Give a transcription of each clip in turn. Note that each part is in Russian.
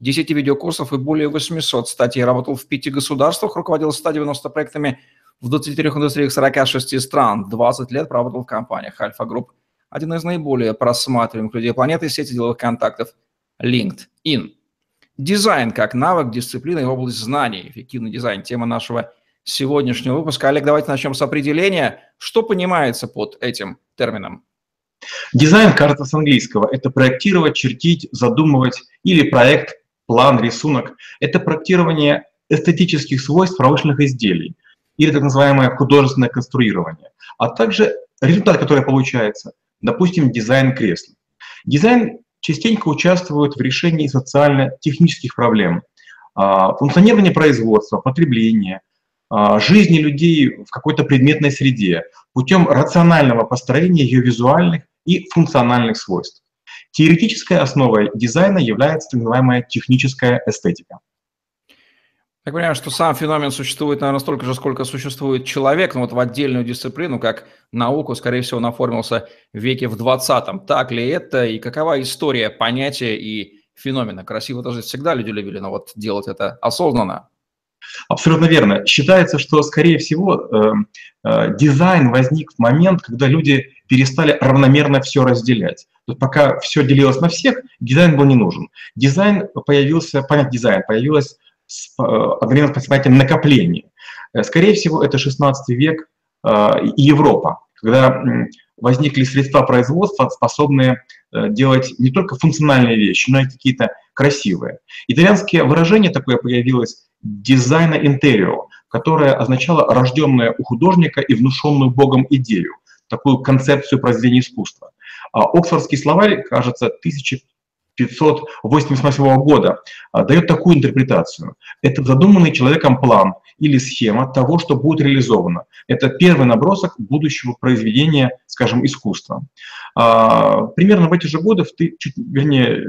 10 видеокурсов и более 800 статей. Работал в пяти государствах, руководил 190 проектами в 23 индустриях 46 стран. 20 лет проработал в компаниях Альфа Групп. Один из наиболее просматриваемых людей планеты – сети деловых контактов LinkedIn. Дизайн как навык, дисциплина и область знаний. Эффективный дизайн – тема нашего сегодняшнего выпуска. Олег, давайте начнем с определения. Что понимается под этим термином? Дизайн, кажется, с английского. Это проектировать, чертить, задумывать или проект, план, рисунок. Это проектирование эстетических свойств промышленных изделий или так называемое художественное конструирование, а также результат, который получается, допустим, дизайн кресла. Дизайн частенько участвует в решении социально-технических проблем, а, функционирования производства, потребления, а, жизни людей в какой-то предметной среде путем рационального построения ее визуальных и функциональных свойств. Теоретической основой дизайна является так называемая техническая эстетика. Я понимаю, что сам феномен существует, наверное, столько же, сколько существует человек, но вот в отдельную дисциплину, как науку, скорее всего, оформился в веке в 20-м. Так ли это и какова история понятия и феномена? Красиво тоже всегда люди любили, но вот делать это осознанно Абсолютно верно. Считается, что, скорее всего, э, э, дизайн возник в момент, когда люди перестали равномерно все разделять. То есть пока все делилось на всех, дизайн был не нужен. Дизайн появился, понятие дизайн появилось с, э, одновременно с понятием накопления. Скорее всего, это 16 век и Европа, когда возникли средства производства, способные делать не только функциональные вещи, но и какие-то красивые. Итальянское выражение такое появилось дизайна интерио, которое означало рожденное у художника и внушенную Богом идею, такую концепцию произведения искусства. А Оксфордский словарь, кажется, 1588 года а, дает такую интерпретацию. Это задуманный человеком план или схема того, что будет реализовано. Это первый набросок будущего произведения, скажем, искусства. А, примерно в эти же годы, в, чуть, вернее,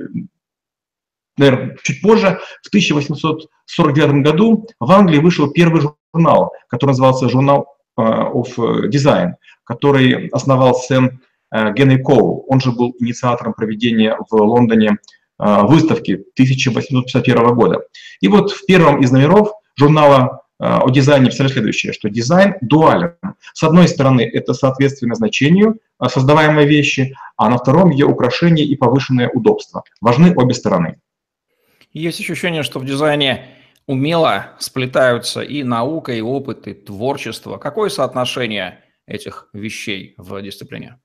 наверное, чуть позже, в 1849 году в Англии вышел первый журнал, который назывался «Журнал э, of Design», который основал Сэм э, Генри Коу. Он же был инициатором проведения в Лондоне э, выставки 1851 года. И вот в первом из номеров журнала о дизайне писали следующее, что дизайн дуален. С одной стороны, это соответственно значению создаваемой вещи, а на втором ее украшение и повышенное удобство. Важны обе стороны. Есть ощущение, что в дизайне умело сплетаются и наука, и опыт, и творчество. Какое соотношение этих вещей в дисциплине?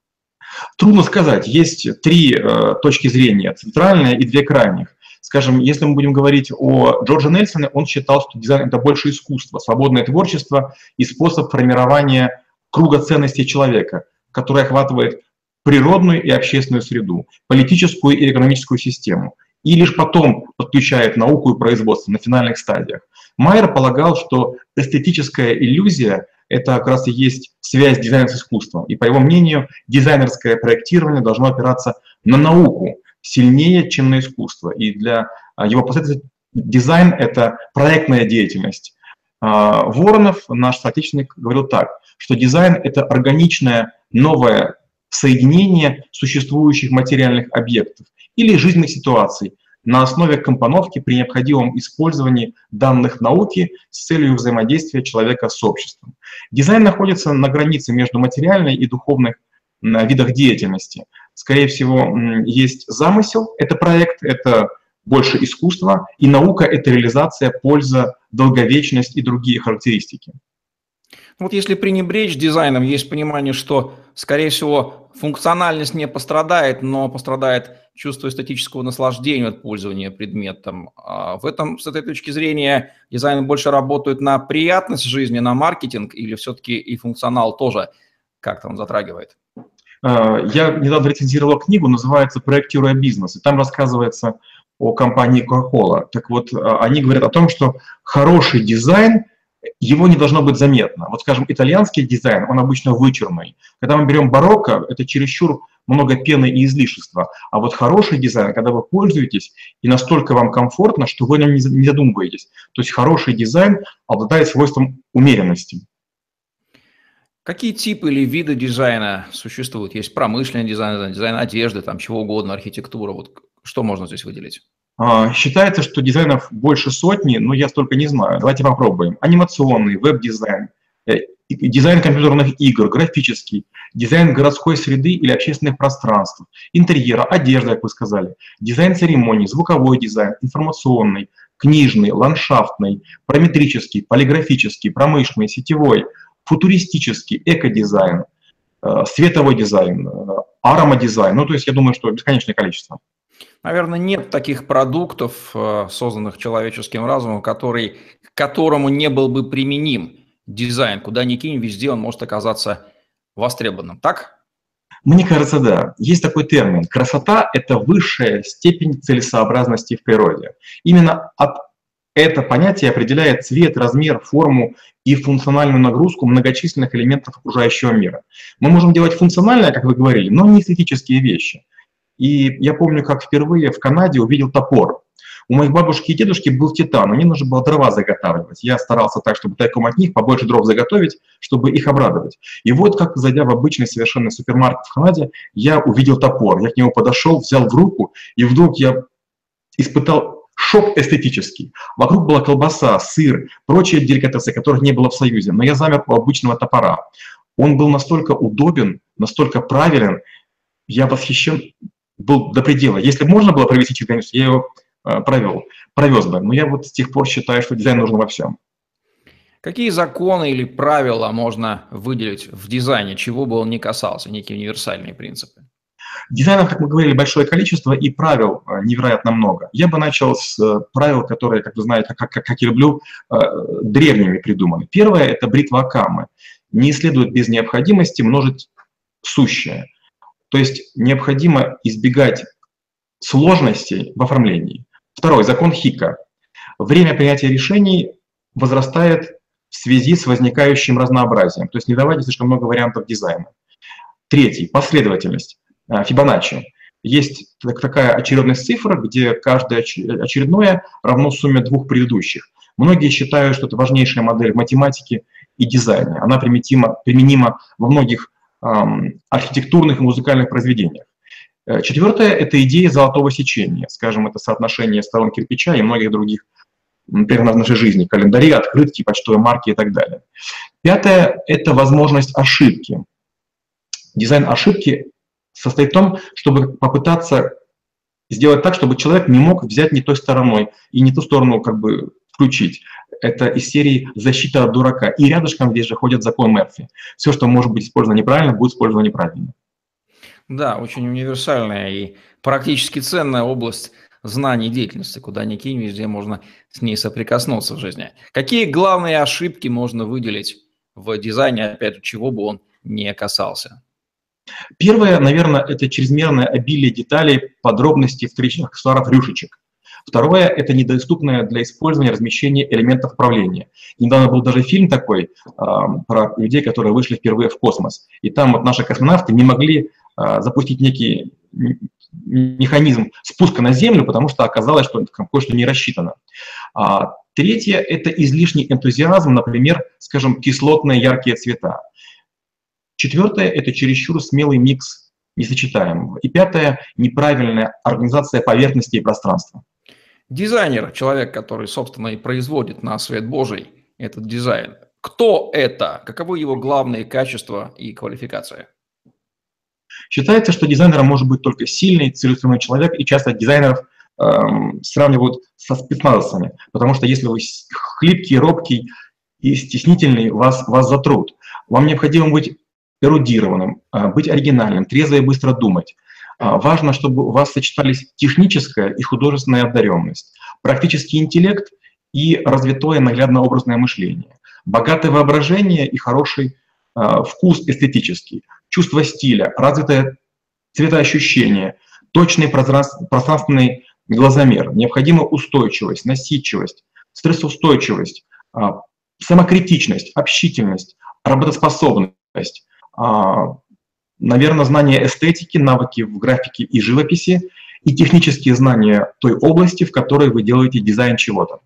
Трудно сказать. Есть три э, точки зрения, центральная и две крайних. Скажем, если мы будем говорить о Джордже Нельсоне, он считал, что дизайн – это больше искусство, свободное творчество и способ формирования круга ценностей человека, который охватывает природную и общественную среду, политическую и экономическую систему и лишь потом подключает науку и производство на финальных стадиях. Майер полагал, что эстетическая иллюзия – это как раз и есть связь дизайна с искусством. И по его мнению, дизайнерское проектирование должно опираться на науку сильнее, чем на искусство. И для а, его последователей дизайн – это проектная деятельность. А, Воронов, наш соотечественник, говорил так, что дизайн – это органичное новое соединение существующих материальных объектов или жизненных ситуаций на основе компоновки при необходимом использовании данных науки с целью взаимодействия человека с обществом. Дизайн находится на границе между материальной и духовной видах деятельности. Скорее всего, есть замысел, это проект, это больше искусство, и наука — это реализация, польза, долговечность и другие характеристики. Вот если пренебречь дизайном, есть понимание, что, скорее всего, функциональность не пострадает, но пострадает чувство эстетического наслаждения от пользования предметом. А в этом, с этой точки зрения, дизайн больше работает на приятность жизни, на маркетинг, или все-таки и функционал тоже как-то он затрагивает? А, я недавно рецензировал книгу, называется «Проектируя бизнес», и там рассказывается о компании Coca-Cola. Так вот, а, они говорят о том, что хороший дизайн – его не должно быть заметно. Вот, скажем, итальянский дизайн, он обычно вычурный. Когда мы берем барокко, это чересчур много пены и излишества. А вот хороший дизайн, когда вы пользуетесь, и настолько вам комфортно, что вы о нем не задумываетесь. То есть хороший дизайн обладает свойством умеренности. Какие типы или виды дизайна существуют? Есть промышленный дизайн, дизайн одежды, там чего угодно, архитектура. Вот что можно здесь выделить? А, считается, что дизайнов больше сотни, но я столько не знаю. Давайте попробуем. Анимационный, веб-дизайн, э, дизайн компьютерных игр, графический, дизайн городской среды или общественных пространств, интерьера, одежда, как вы сказали, дизайн церемоний, звуковой дизайн, информационный, книжный, ландшафтный, параметрический, полиграфический, промышленный, сетевой, футуристический, экодизайн, э, световой дизайн, э, аромадизайн. Ну, то есть я думаю, что бесконечное количество. Наверное, нет таких продуктов, э, созданных человеческим разумом, который, к которому не был бы применим дизайн. Куда ни кинь, везде он может оказаться востребованным. Так? Мне кажется, да. Есть такой термин. Красота – это высшая степень целесообразности в природе. Именно от это понятие определяет цвет, размер, форму и функциональную нагрузку многочисленных элементов окружающего мира. Мы можем делать функциональное, как вы говорили, но не эстетические вещи. И я помню, как впервые в Канаде увидел топор. У моих бабушки и дедушки был титан, мне нужно было дрова заготавливать. Я старался так, чтобы тайком от них побольше дров заготовить, чтобы их обрадовать. И вот как, зайдя в обычный совершенно супермаркет в Канаде, я увидел топор. Я к нему подошел, взял в руку, и вдруг я испытал шок эстетический. Вокруг была колбаса, сыр, прочие деликатесы, которых не было в Союзе. Но я замер у обычного топора. Он был настолько удобен, настолько правилен, я восхищен был до предела. Если можно было провести чемпионат, я его э, провел, провез бы. Но я вот с тех пор считаю, что дизайн нужен во всем. Какие законы или правила можно выделить в дизайне, чего бы он ни касался, некие универсальные принципы? Дизайнов, как мы говорили, большое количество и правил э, невероятно много. Я бы начал с э, правил, которые, как вы знаете, как, как, как я люблю, древними придуманы. Первое – это бритва Акамы. Не следует без необходимости множить сущее. То есть необходимо избегать сложностей в оформлении. Второй, закон Хика. Время принятия решений возрастает в связи с возникающим разнообразием, то есть не давайте слишком много вариантов дизайна. Третий, последовательность. А, Фибоначчи. Есть такая очередность цифр, где каждое очередное равно сумме двух предыдущих. Многие считают, что это важнейшая модель в математике и дизайне. Она применима, применима во многих архитектурных и музыкальных произведениях. Э, четвертое – это идея золотого сечения, скажем, это соотношение сторон кирпича и многих других, например, в нашей жизни, календари, открытки, почтовые марки и так далее. Пятое – это возможность ошибки. Дизайн ошибки состоит в том, чтобы попытаться сделать так, чтобы человек не мог взять не той стороной и не ту сторону как бы включить это из серии «Защита от дурака». И рядышком здесь же ходит закон Мерфи. Все, что может быть использовано неправильно, будет использовано неправильно. Да, очень универсальная и практически ценная область знаний деятельности, куда ни кинь, везде можно с ней соприкоснуться в жизни. Какие главные ошибки можно выделить в дизайне, опять же, чего бы он не касался? Первое, наверное, это чрезмерное обилие деталей, подробностей, вторичных аксессуаров, рюшечек. Второе – это недоступное для использования размещение элементов управления. Недавно был даже фильм такой э, про людей, которые вышли впервые в космос. И там вот наши космонавты не могли э, запустить некий механизм спуска на Землю, потому что оказалось, что кое-что не рассчитано. А, третье – это излишний энтузиазм, например, скажем, кислотные яркие цвета. Четвертое – это чересчур смелый микс несочетаемого. И пятое – неправильная организация поверхности и пространства. Дизайнер, человек, который, собственно, и производит на свет Божий этот дизайн. Кто это? Каковы его главные качества и квалификация? Считается, что дизайнером может быть только сильный, целеустремленный человек, и часто дизайнеров эм, сравнивают со спецназовцами, потому что если вы хлипкий, робкий и стеснительный, вас, вас затрут. Вам необходимо быть эрудированным, э, быть оригинальным, трезво и быстро думать. А, важно, чтобы у вас сочетались техническая и художественная одаренность, практический интеллект и развитое наглядно-образное мышление, богатое воображение и хороший э, вкус эстетический, чувство стиля, развитое цветоощущение, точный пространственный глазомер, необходимая устойчивость, насидчивость, стрессоустойчивость, э, самокритичность, общительность, работоспособность, а, наверное, знание эстетики, навыки в графике и живописи и технические знания той области, в которой вы делаете дизайн чего-то.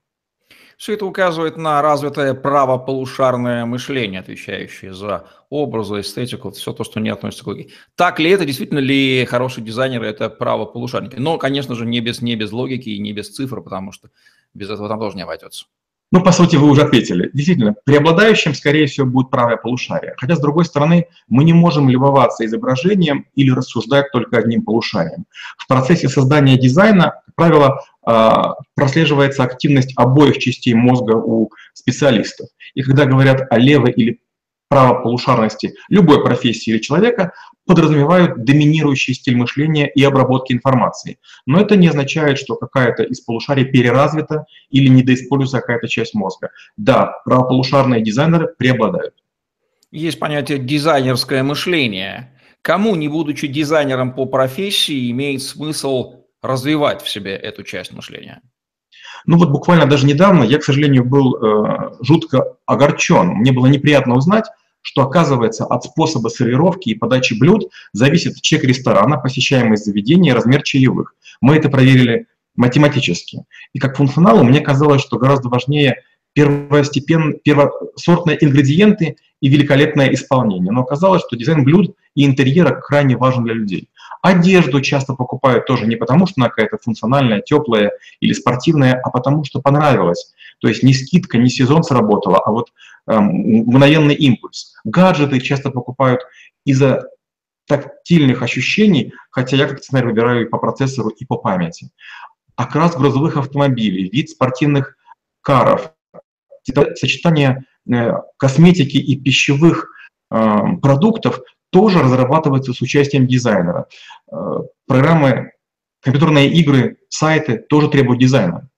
Все это указывает на развитое правополушарное мышление, отвечающее за образы, эстетику, все то, что не относится к логике. Так ли это, действительно ли хорошие дизайнеры – это правополушарники? Но, конечно же, не без, не без логики и не без цифр, потому что без этого там тоже не обойдется. Ну, по сути, вы уже ответили. Действительно, преобладающим, скорее всего, будет правое полушарие. Хотя, с другой стороны, мы не можем любоваться изображением или рассуждать только одним полушарием. В процессе создания дизайна, как правило, а, прослеживается активность обоих частей мозга у специалистов. И когда говорят о левой или правополушарности любой профессии или человека, подразумевают доминирующий стиль мышления и обработки информации. Но это не означает, что какая-то из полушарий переразвита или недоиспользуется какая-то часть мозга. Да, правополушарные дизайнеры преобладают. Есть понятие дизайнерское мышление. Кому, не будучи дизайнером по профессии, имеет смысл развивать в себе эту часть мышления? Ну вот буквально даже недавно я, к сожалению, был э, жутко огорчен. Мне было неприятно узнать, что оказывается от способа сервировки и подачи блюд зависит чек ресторана, посещаемость заведения, размер чаевых. Мы это проверили математически. И как функционалу мне казалось, что гораздо важнее первостепенные, первосортные ингредиенты и великолепное исполнение. Но оказалось, что дизайн блюд и интерьера крайне важен для людей. Одежду часто покупают тоже не потому, что она какая-то функциональная, теплая или спортивная, а потому что понравилось. То есть не скидка, не сезон сработала, а вот эм, мгновенный импульс. Гаджеты часто покупают из-за тактильных ощущений, хотя я, как например, выбираю и по процессору, и по памяти. Окрас грузовых автомобилей, вид спортивных каров, сочетание э, косметики и пищевых э, продуктов тоже разрабатывается с участием дизайнера. Э, программы, компьютерные игры, сайты тоже требуют дизайна.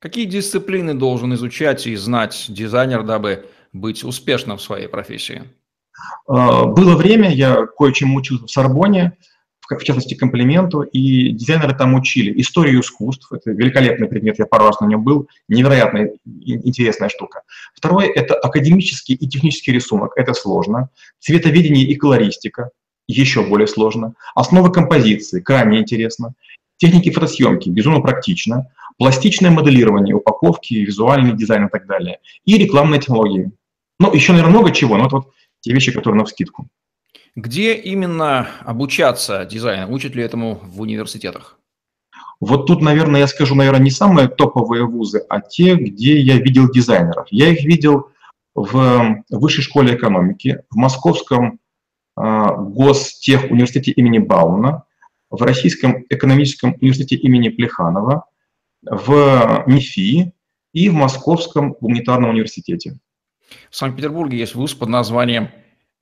Какие дисциплины должен изучать и знать дизайнер, дабы быть успешным в своей профессии? Было время, я кое-чем учился в Сорбоне, в частности, комплименту, и дизайнеры там учили историю искусств, это великолепный предмет, я пару раз на нем был, невероятно интересная штука. Второе – это академический и технический рисунок, это сложно. Цветоведение и колористика, еще более сложно. Основы композиции, крайне интересно. Техники фотосъемки, безумно практично. Пластичное моделирование, упаковки, визуальный дизайн и так далее. И рекламные технологии. Ну, еще, наверное, много чего, но это вот те вещи, которые на вскидку. Где именно обучаться дизайну? Учат ли этому в университетах? Вот тут, наверное, я скажу, наверное, не самые топовые вузы, а те, где я видел дизайнеров. Я их видел в Высшей школе экономики, в Московском э, Гостехуниверситете имени Бауна, в Российском экономическом университете имени Плеханова, в МИФИ и в Московском гуманитарном университете. В Санкт-Петербурге есть вуз под названием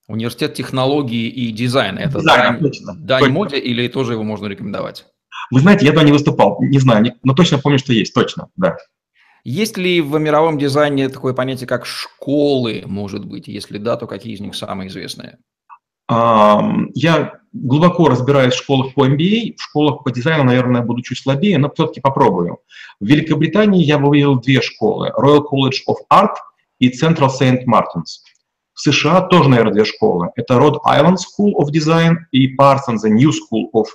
Университет технологии и дизайна. Это Дизайн, Дань, точно. Дань моде или тоже его можно рекомендовать? Вы знаете, я туда не выступал, не знаю, но точно помню, что есть, точно, да. Есть ли в мировом дизайне такое понятие, как школы, может быть? Если да, то какие из них самые известные? Я глубоко разбираюсь в школах по MBA, в школах по дизайну, наверное, буду чуть слабее, но все-таки попробую. В Великобритании я выявил две школы – Royal College of Art и Central Saint Martins. В США тоже, наверное, две школы. Это Rhode Island School of Design и Parsons The New School of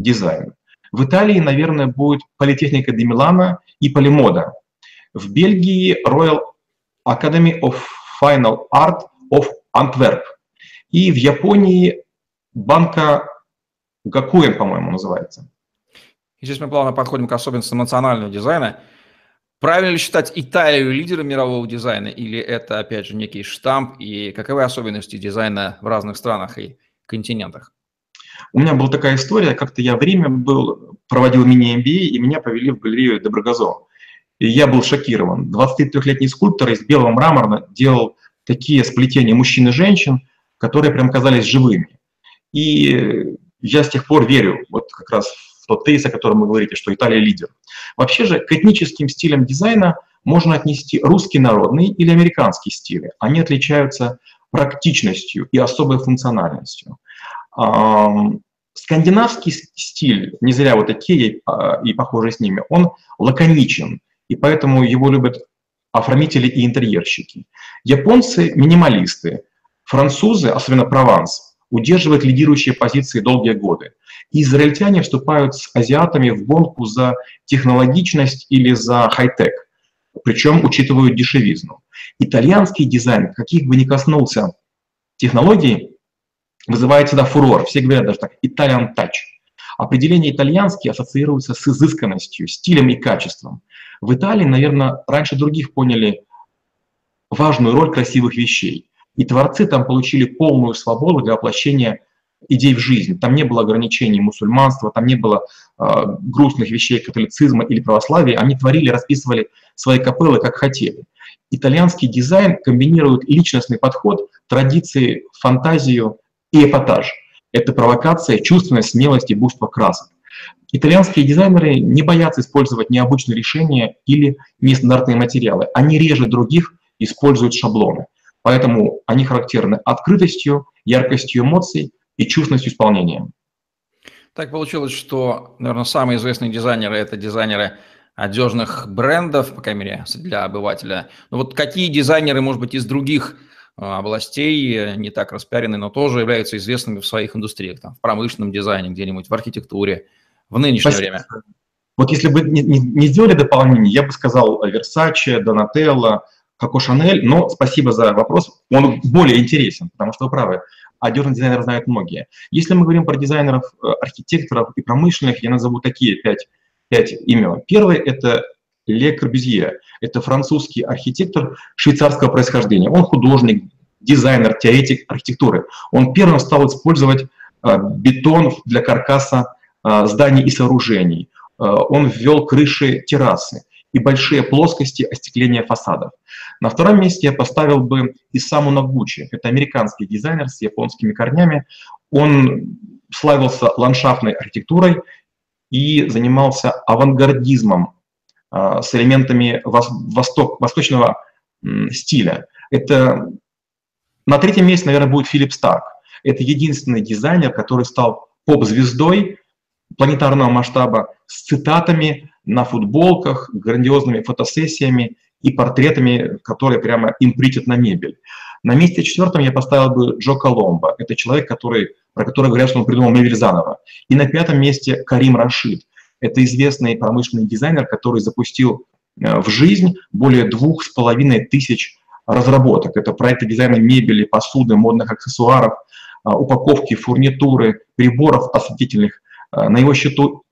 Design. В Италии, наверное, будет Политехника де Милана и Полимода. В Бельгии Royal Academy of Final Art of Antwerp. И в Японии банка Гакуэн, по-моему, называется. И здесь мы плавно подходим к особенностям национального дизайна. Правильно ли считать Италию лидером мирового дизайна, или это, опять же, некий штамп, и каковы особенности дизайна в разных странах и континентах? У меня была такая история, как-то я в Риме был, проводил мини-MBA, и меня повели в галерею Доброгазо. И я был шокирован. 23-летний скульптор из белого мрамора делал такие сплетения мужчин и женщин, которые прям казались живыми. И я с тех пор верю вот как раз тот тезис, о котором вы говорите, что Италия лидер. Вообще же к этническим стилям дизайна можно отнести русский народный или американский стили. Они отличаются практичностью и особой функциональностью. Скандинавский стиль, не зря вот такие и похожие с ними, он лаконичен, и поэтому его любят оформители и интерьерщики. Японцы – минималисты. Французы, особенно Прованс, удерживают лидирующие позиции долгие годы. Израильтяне вступают с азиатами в гонку за технологичность или за хай-тек, причем учитывают дешевизну. Итальянский дизайн, каких бы ни коснулся технологий, вызывает всегда фурор. Все говорят даже так «Italian touch». Определение итальянский ассоциируется с изысканностью, стилем и качеством. В Италии, наверное, раньше других поняли важную роль красивых вещей. И творцы там получили полную свободу для воплощения идей в жизнь. Там не было ограничений мусульманства, там не было э, грустных вещей католицизма или православия. Они творили, расписывали свои капеллы как хотели. Итальянский дизайн комбинирует личностный подход, традиции, фантазию и эпатаж. Это провокация, чувственность, смелость и буйство красок. Итальянские дизайнеры не боятся использовать необычные решения или нестандартные материалы. Они реже других используют шаблоны. Поэтому они характерны открытостью, яркостью эмоций и чувственностью исполнения. Так получилось, что, наверное, самые известные дизайнеры – это дизайнеры одежных брендов, по крайней мере, для обывателя. Но вот какие дизайнеры, может быть, из других а, областей, не так распиарены, но тоже являются известными в своих индустриях, там, в промышленном дизайне где-нибудь, в архитектуре, в нынешнее Спасибо. время? Вот если бы не, не, не сделали дополнение, я бы сказал Versace, Donatello, Коко Шанель, но спасибо за вопрос, он более интересен, потому что вы правы, одежный дизайнер знают многие. Если мы говорим про дизайнеров, э, архитекторов и промышленных, я назову такие пять, пять имен. Первый – это Ле Корбюзье. Это французский архитектор швейцарского происхождения. Он художник, дизайнер, теоретик архитектуры. Он первым стал использовать э, бетон для каркаса э, зданий и сооружений. Он ввел крыши террасы и большие плоскости остекления фасадов. На втором месте я поставил бы Исаму Нагучи. Это американский дизайнер с японскими корнями. Он славился ландшафтной архитектурой и занимался авангардизмом а, с элементами восток, восточного стиля. Это на третьем месте, наверное, будет Филипп Старк. Это единственный дизайнер, который стал поп-звездой планетарного масштаба с цитатами на футболках, грандиозными фотосессиями и портретами, которые прямо импритят на мебель. На месте четвертом я поставил бы Джо Коломбо. Это человек, который, про которого говорят, что он придумал мебель заново. И на пятом месте Карим Рашид. Это известный промышленный дизайнер, который запустил э, в жизнь более двух с половиной тысяч разработок. Это проекты дизайна мебели, посуды, модных аксессуаров, э, упаковки, фурнитуры, приборов осветительных. Э, на его счету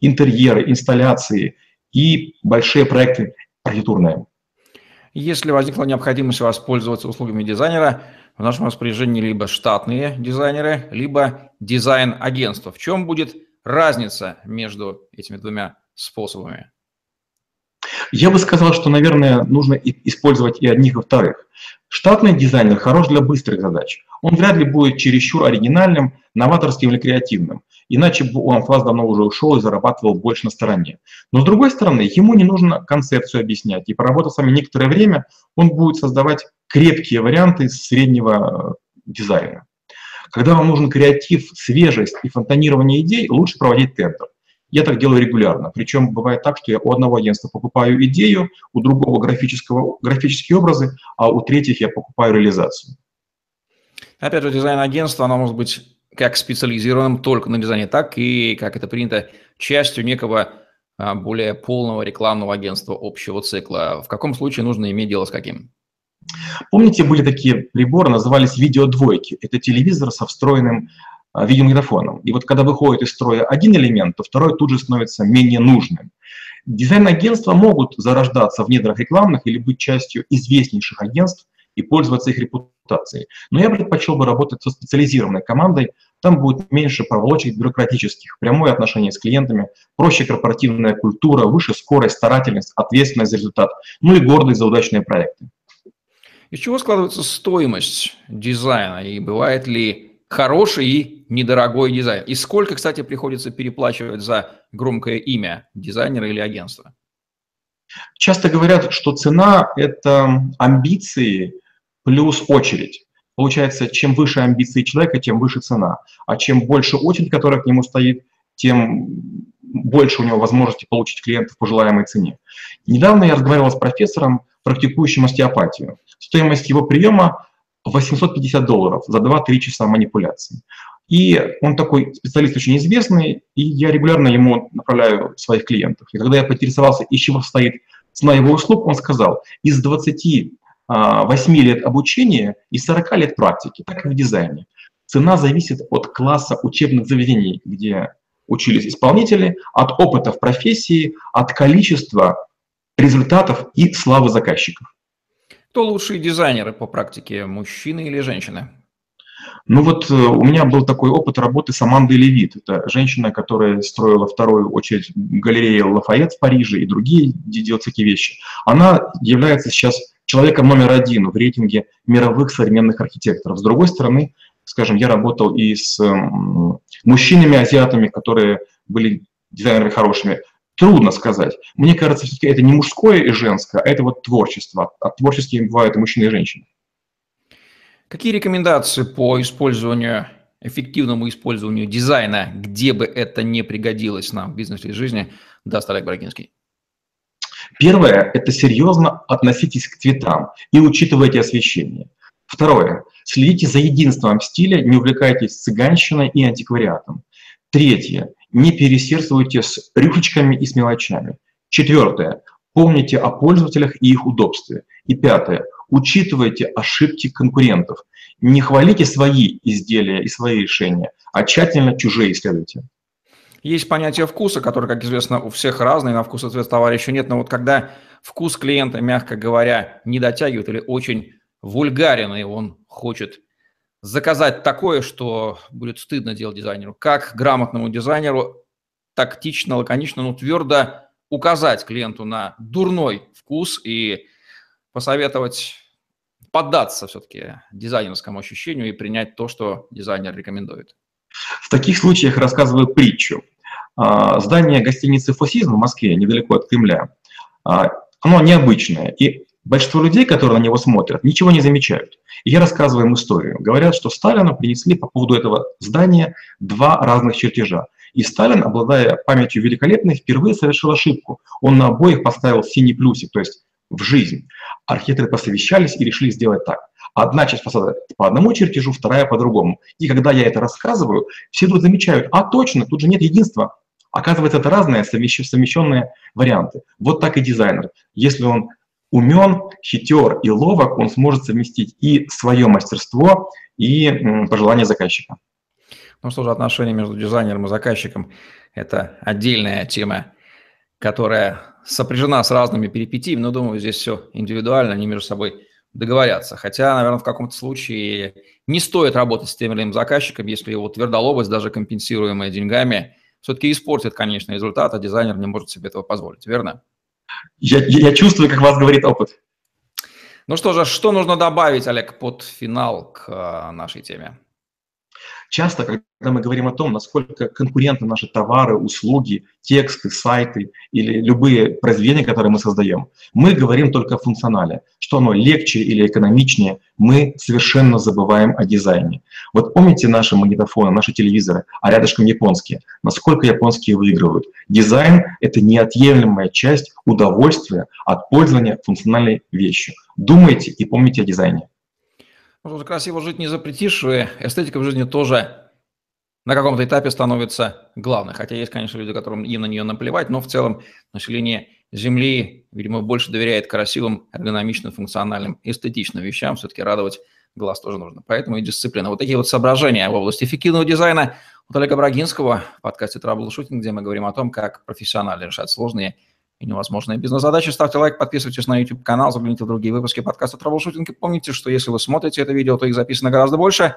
интерьеры, инсталляции и большие проекты архитектурные. Если возникла необходимость воспользоваться услугами дизайнера, в нашем распоряжении либо штатные дизайнеры, либо дизайн-агентство. В чем будет разница между этими двумя способами? Я бы сказал, что, наверное, нужно использовать и одних, и вторых. Штатный дизайнер хорош для быстрых задач. Он вряд ли будет чересчур оригинальным, новаторским или креативным. Иначе бы вас давно уже ушел и зарабатывал больше на стороне. Но с другой стороны, ему не нужно концепцию объяснять. И поработав с вами некоторое время, он будет создавать крепкие варианты среднего э, дизайна. Когда вам нужен креатив, свежесть и фонтанирование идей, лучше проводить тендер. Я так делаю регулярно. Причем бывает так, что я у одного агентства покупаю идею, у другого графического, графические образы, а у третьих я покупаю реализацию. Опять же, дизайн-агентство, оно может быть как специализированным только на дизайне, так и, как это принято, частью некого а, более полного рекламного агентства общего цикла. В каком случае нужно иметь дело с каким? Помните, были такие приборы, назывались видеодвойки. Это телевизор со встроенным видеомагнитофоном. И вот когда выходит из строя один элемент, то второй тут же становится менее нужным. Дизайн-агентства могут зарождаться в недрах рекламных или быть частью известнейших агентств и пользоваться их репутацией. Но я предпочел бы работать со специализированной командой, там будет меньше проволочек бюрократических, прямое отношение с клиентами, проще корпоративная культура, выше скорость, старательность, ответственность за результат, ну и гордость за удачные проекты. Из чего складывается стоимость дизайна и бывает ли хороший и недорогой дизайн. И сколько, кстати, приходится переплачивать за громкое имя дизайнера или агентства? Часто говорят, что цена – это амбиции плюс очередь. Получается, чем выше амбиции человека, тем выше цена. А чем больше очередь, которая к нему стоит, тем больше у него возможности получить клиентов по желаемой цене. Недавно я разговаривал с профессором, практикующим остеопатию. Стоимость его приема 850 долларов за 2-3 часа манипуляций. И он такой специалист очень известный, и я регулярно ему направляю своих клиентов. И когда я поинтересовался, из чего состоит цена его услуг, он сказал, из 28 а, лет обучения и 40 лет практики, так и в дизайне. Цена зависит от класса учебных заведений, где учились исполнители, от опыта в профессии, от количества результатов и славы заказчиков. Кто лучшие дизайнеры по практике, мужчины или женщины? Ну вот э, у меня был такой опыт работы с Амандой Левит. Это женщина, которая строила вторую очередь галерею Лафайет в Париже и другие делают такие вещи. Она является сейчас человеком номер один в рейтинге мировых современных архитекторов. С другой стороны, скажем, я работал и с мужчинами-азиатами, которые были дизайнерами хорошими. Трудно сказать. Мне кажется, все-таки это не мужское и женское, а это вот творчество. А творческие бывают и мужчины, и женщины. Какие рекомендации по использованию, эффективному использованию дизайна, где бы это не пригодилось нам в бизнесе и жизни, даст Олег Брагинский? Первое – это серьезно относитесь к цветам и учитывайте освещение. Второе – следите за единством стиля, не увлекайтесь цыганщиной и антиквариатом. Третье – не пересердствуйте с рюшечками и с мелочами. Четвертое – помните о пользователях и их удобстве. И пятое учитывайте ошибки конкурентов. Не хвалите свои изделия и свои решения, а тщательно чужие исследуйте. Есть понятие вкуса, которое, как известно, у всех разный, на вкус ответ товарища нет, но вот когда вкус клиента, мягко говоря, не дотягивает или очень вульгарен, и он хочет заказать такое, что будет стыдно делать дизайнеру, как грамотному дизайнеру тактично, лаконично, но твердо указать клиенту на дурной вкус и посоветовать поддаться все-таки дизайнерскому ощущению и принять то, что дизайнер рекомендует? В таких случаях рассказываю притчу. А, здание гостиницы «Фосизм» в Москве, недалеко от Кремля, а, оно необычное, и большинство людей, которые на него смотрят, ничего не замечают. И я рассказываю им историю. Говорят, что Сталину принесли по поводу этого здания два разных чертежа. И Сталин, обладая памятью великолепной, впервые совершил ошибку. Он на обоих поставил синий плюсик, то есть в жизнь. Архитекторы посовещались и решили сделать так. Одна часть фасада по одному чертежу, вторая по другому. И когда я это рассказываю, все тут замечают, а точно, тут же нет единства. Оказывается, это разные совмещенные варианты. Вот так и дизайнер. Если он умен, хитер и ловок, он сможет совместить и свое мастерство, и пожелания заказчика. Ну что же, отношения между дизайнером и заказчиком – это отдельная тема, которая сопряжена с разными перипетиями, но думаю, здесь все индивидуально, они между собой договорятся. Хотя, наверное, в каком-то случае не стоит работать с тем или иным заказчиком, если его твердолобость, даже компенсируемая деньгами, все-таки испортит, конечно, результат, а дизайнер не может себе этого позволить, верно? Я, я чувствую, как вас говорит опыт. Ну что же, что нужно добавить, Олег, под финал к а, нашей теме? Часто, когда мы говорим о том, насколько конкурентны наши товары, услуги, тексты, сайты или любые произведения, которые мы создаем, мы говорим только о функционале. Что оно легче или экономичнее, мы совершенно забываем о дизайне. Вот помните наши магнитофоны, наши телевизоры, а рядышком японские? Насколько японские выигрывают? Дизайн — это неотъемлемая часть удовольствия от пользования функциональной вещью. Думайте и помните о дизайне. Потому что красиво жить не запретишь, и эстетика в жизни тоже на каком-то этапе становится главной. Хотя есть, конечно, люди, которым им на нее наплевать, но в целом население Земли, видимо, больше доверяет красивым, эргономичным, функциональным, эстетичным вещам. Все-таки радовать глаз тоже нужно. Поэтому и дисциплина. Вот такие вот соображения в области эффективного дизайна от Олега Брагинского в подкасте Troubleshooting, где мы говорим о том, как профессионально решать сложные и невозможные бизнес-задачи. Ставьте лайк, подписывайтесь на YouTube-канал, загляните в другие выпуски подкаста Troubleshooting. И помните, что если вы смотрите это видео, то их записано гораздо больше.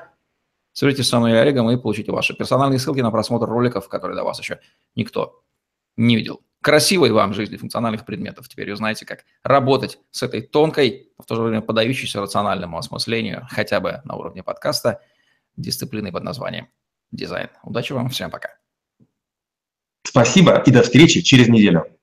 Свяжитесь со мной и Олегом и получите ваши персональные ссылки на просмотр роликов, которые до вас еще никто не видел. Красивой вам жизни функциональных предметов. Теперь вы знаете, как работать с этой тонкой, в то же время подающейся рациональному осмыслению, хотя бы на уровне подкаста, дисциплиной под названием дизайн. Удачи вам, всем пока. Спасибо и до встречи через неделю.